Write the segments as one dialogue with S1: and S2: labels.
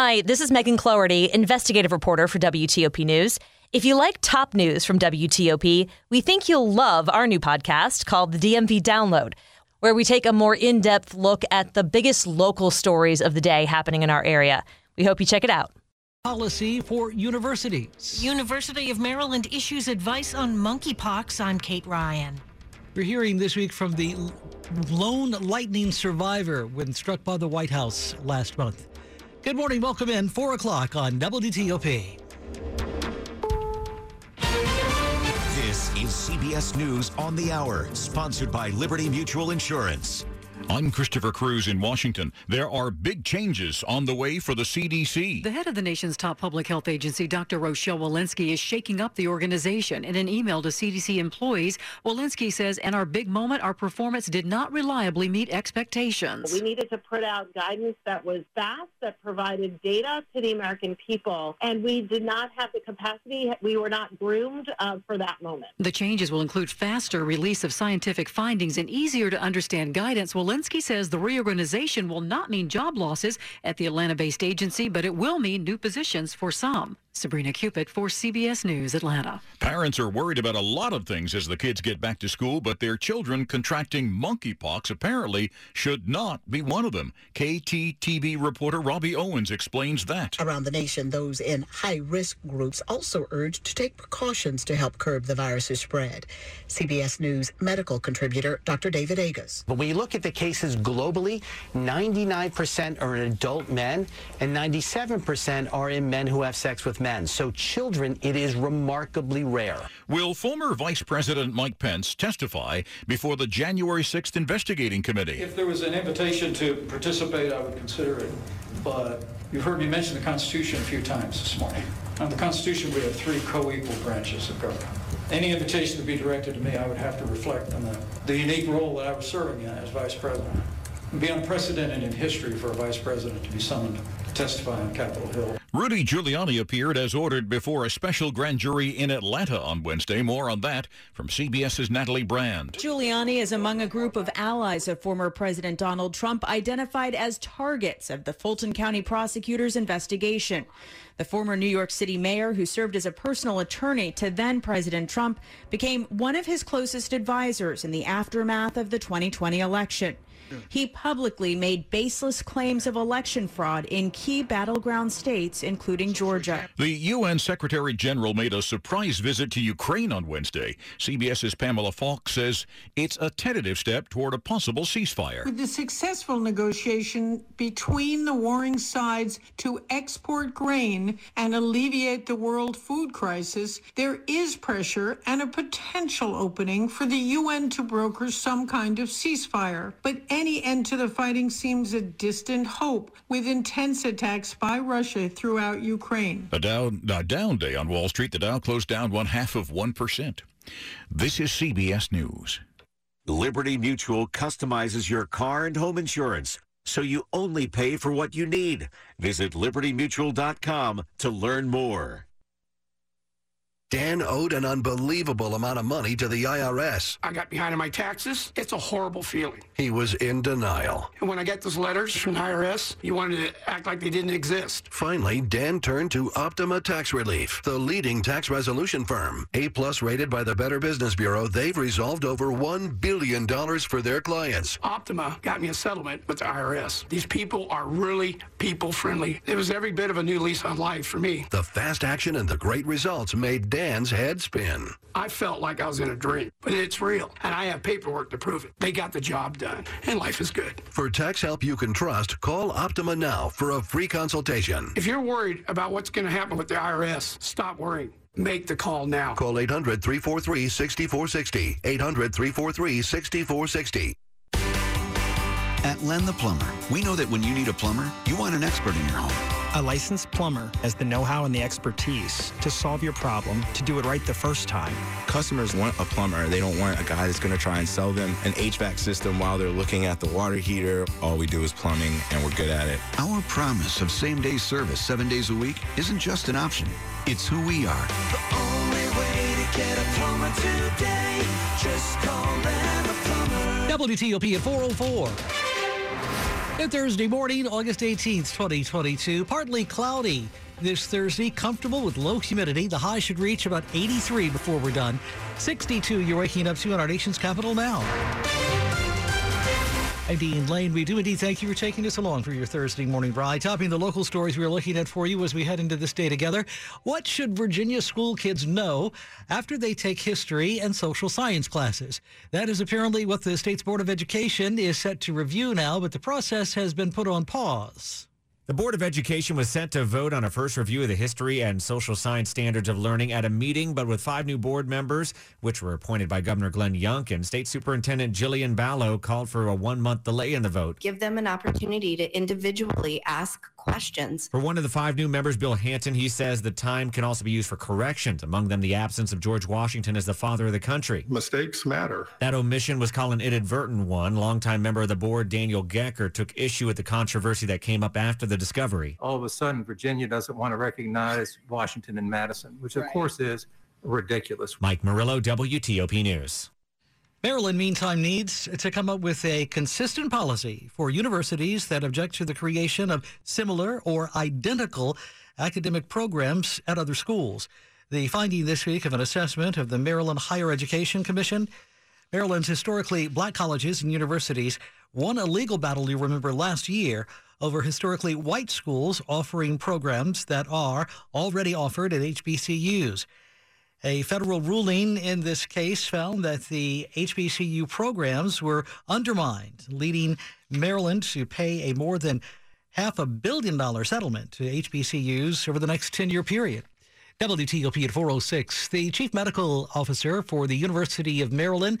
S1: Hi, this is Megan Cloherty, investigative reporter for WTOP News. If you like top news from WTOP, we think you'll love our new podcast called the DMV Download, where we take a more in depth look at the biggest local stories of the day happening in our area. We hope you check it out.
S2: Policy for universities.
S3: University of Maryland issues advice on monkeypox. I'm Kate Ryan.
S2: We're hearing this week from the lone lightning survivor when struck by the White House last month. Good morning. Welcome in. 4 o'clock on WTOP.
S4: This is CBS News on the Hour, sponsored by Liberty Mutual Insurance.
S5: I'm Christopher Cruz in Washington. There are big changes on the way for the CDC.
S6: The head of the nation's top public health agency, Dr. Rochelle Walensky, is shaking up the organization. In an email to CDC employees, Walensky says, in our big moment, our performance did not reliably meet expectations.
S7: We needed to put out guidance that was fast, that provided data to the American people, and we did not have the capacity. We were not groomed uh, for that moment.
S6: The changes will include faster release of scientific findings and easier to understand guidance. Walensky Walensky says the reorganization will not mean job losses at the Atlanta based agency, but it will mean new positions for some. Sabrina Cupid for CBS News, Atlanta.
S5: Parents are worried about a lot of things as the kids get back to school, but their children contracting monkeypox apparently should not be one of them. KTVT reporter Robbie Owens explains that.
S8: Around the nation, those in high risk groups also urged to take precautions to help curb the virus's spread. CBS News medical contributor Dr. David Agus.
S9: When you look at the cases globally, 99% are in adult men and 97% are in men who have sex with men. So children, it is remarkably rare.
S5: Will former Vice President Mike Pence testify before the January 6th investigating committee?
S10: If there was an invitation to participate, I would consider it. But you've heard me mention the Constitution a few times this morning. On the Constitution, we have three co-equal branches of government. Any invitation to be directed to me, I would have to reflect on the, the unique role that I was serving in as Vice President. It would be unprecedented in history for a Vice President to be summoned to testify on Capitol Hill.
S5: Rudy Giuliani appeared as ordered before a special grand jury in Atlanta on Wednesday. More on that from CBS's Natalie Brand.
S11: Giuliani is among a group of allies of former President Donald Trump identified as targets of the Fulton County prosecutor's investigation. The former New York City mayor, who served as a personal attorney to then President Trump, became one of his closest advisors in the aftermath of the 2020 election. He publicly made baseless claims of election fraud in key battleground states, including Georgia.
S5: The UN Secretary General made a surprise visit to Ukraine on Wednesday. CBS's Pamela Falk says it's a tentative step toward a possible ceasefire.
S12: With the successful negotiation between the warring sides to export grain and alleviate the world food crisis, there is pressure and a potential opening for the UN to broker some kind of ceasefire. But any end to the fighting seems a distant hope with intense attacks by Russia throughout Ukraine.
S5: A down, a down day on Wall Street. The Dow closed down one half of 1%. This is CBS News.
S4: Liberty Mutual customizes your car and home insurance so you only pay for what you need. Visit libertymutual.com to learn more.
S13: Dan owed an unbelievable amount of money to the IRS.
S14: I got behind on my taxes. It's a horrible feeling.
S13: He was in denial.
S14: And when I get those letters from the IRS, you wanted to act like they didn't exist.
S13: Finally, Dan turned to Optima Tax Relief, the leading tax resolution firm. A plus rated by the Better Business Bureau, they've resolved over $1 billion for their clients.
S14: Optima got me a settlement with the IRS. These people are really people friendly. It was every bit of a new lease on life for me.
S13: The fast action and the great results made Dan's head spin.
S14: I felt like I was in a dream, but it's real, and I have paperwork to prove it. They got the job done, and life is good.
S13: For tax help you can trust, call Optima now for a free consultation.
S14: If you're worried about what's going to happen with the IRS, stop worrying. Make the call now.
S13: Call 800 343 6460. 800 343 6460.
S15: At Len the Plumber, we know that when you need a plumber, you want an expert in your home.
S16: A licensed plumber has the know-how and the expertise to solve your problem, to do it right the first time.
S17: Customers want a plumber. They don't want a guy that's going to try and sell them an HVAC system while they're looking at the water heater. All we do is plumbing, and we're good at it.
S15: Our promise of same-day service seven days a week isn't just an option. It's who we are.
S18: The only way to get a plumber today, just call them a plumber.
S2: WTOP at 404. Good Thursday morning, August 18th, 2022. Partly cloudy this Thursday, comfortable with low humidity. The high should reach about 83 before we're done. 62 you're waking up to in our nation's capital now. I'm Dean Lane. We do indeed thank you for taking us along for your Thursday morning ride. Topping the local stories we're looking at for you as we head into this day together. What should Virginia school kids know after they take history and social science classes? That is apparently what the state's Board of Education is set to review now, but the process has been put on pause.
S19: The Board of Education was set to vote on a first review of the history and social science standards of learning at a meeting, but with five new board members, which were appointed by Governor Glenn Youngkin, State Superintendent Jillian Balow called for a one month delay in the vote.
S20: Give them an opportunity to individually ask questions.
S19: For one of the five new members, Bill Hansen, he says the time can also be used for corrections, among them the absence of George Washington as the father of the country.
S21: Mistakes matter.
S19: That omission was called an inadvertent one. Longtime member of the board, Daniel Gecker, took issue with the controversy that came up after the discovery.
S22: All of a sudden, Virginia doesn't want to recognize Washington and Madison, which of course is ridiculous.
S19: Mike Murillo, WTOP News.
S2: Maryland, meantime, needs to come up with a consistent policy for universities that object to the creation of similar or identical academic programs at other schools. The finding this week of an assessment of the Maryland Higher Education Commission. Maryland's historically black colleges and universities won a legal battle, you remember, last year over historically white schools offering programs that are already offered at HBCUs. A federal ruling in this case found that the HBCU programs were undermined, leading Maryland to pay a more than half a billion dollar settlement to HBCUs over the next 10 year period. WTOP at 406. The chief medical officer for the University of Maryland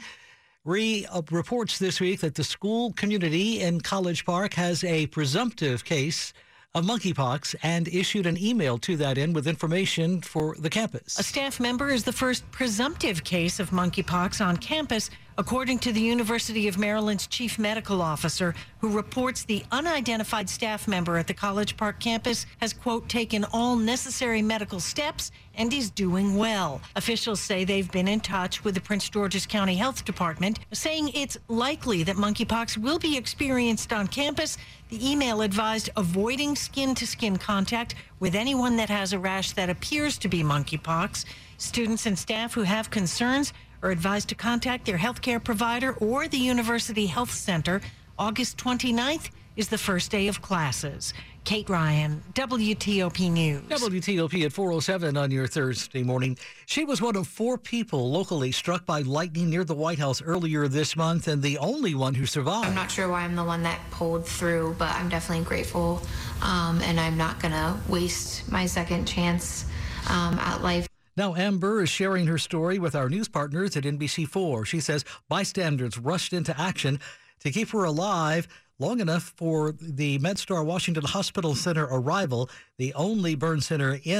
S2: re- uh, reports this week that the school community in College Park has a presumptive case of monkeypox and issued an email to that end with information for the campus.
S3: A staff member is the first presumptive case of monkeypox on campus, according to the University of Maryland's chief medical officer, who reports the unidentified staff member at the College Park campus has, quote, taken all necessary medical steps and is doing well. Officials say they've been in touch with the Prince George's County Health Department, saying it's likely that monkeypox will be experienced on campus. The email advised avoiding skin to skin contact with anyone that has a rash that appears to be monkeypox. Students and staff who have concerns are advised to contact their healthcare provider or the University Health Center. August 29th is the first day of classes. Kate Ryan, WTOP News.
S2: WTOP at 407 on your Thursday morning. She was one of four people locally struck by lightning near the White House earlier this month and the only one who survived.
S23: I'm not sure why I'm the one that pulled through, but I'm definitely grateful. Um, and I'm not going to waste my second chance um, at life.
S2: Now, Amber is sharing her story with our news partners at NBC4. She says bystanders rushed into action to keep her alive long enough for the MedStar Washington Hospital Center arrival, the only burn center in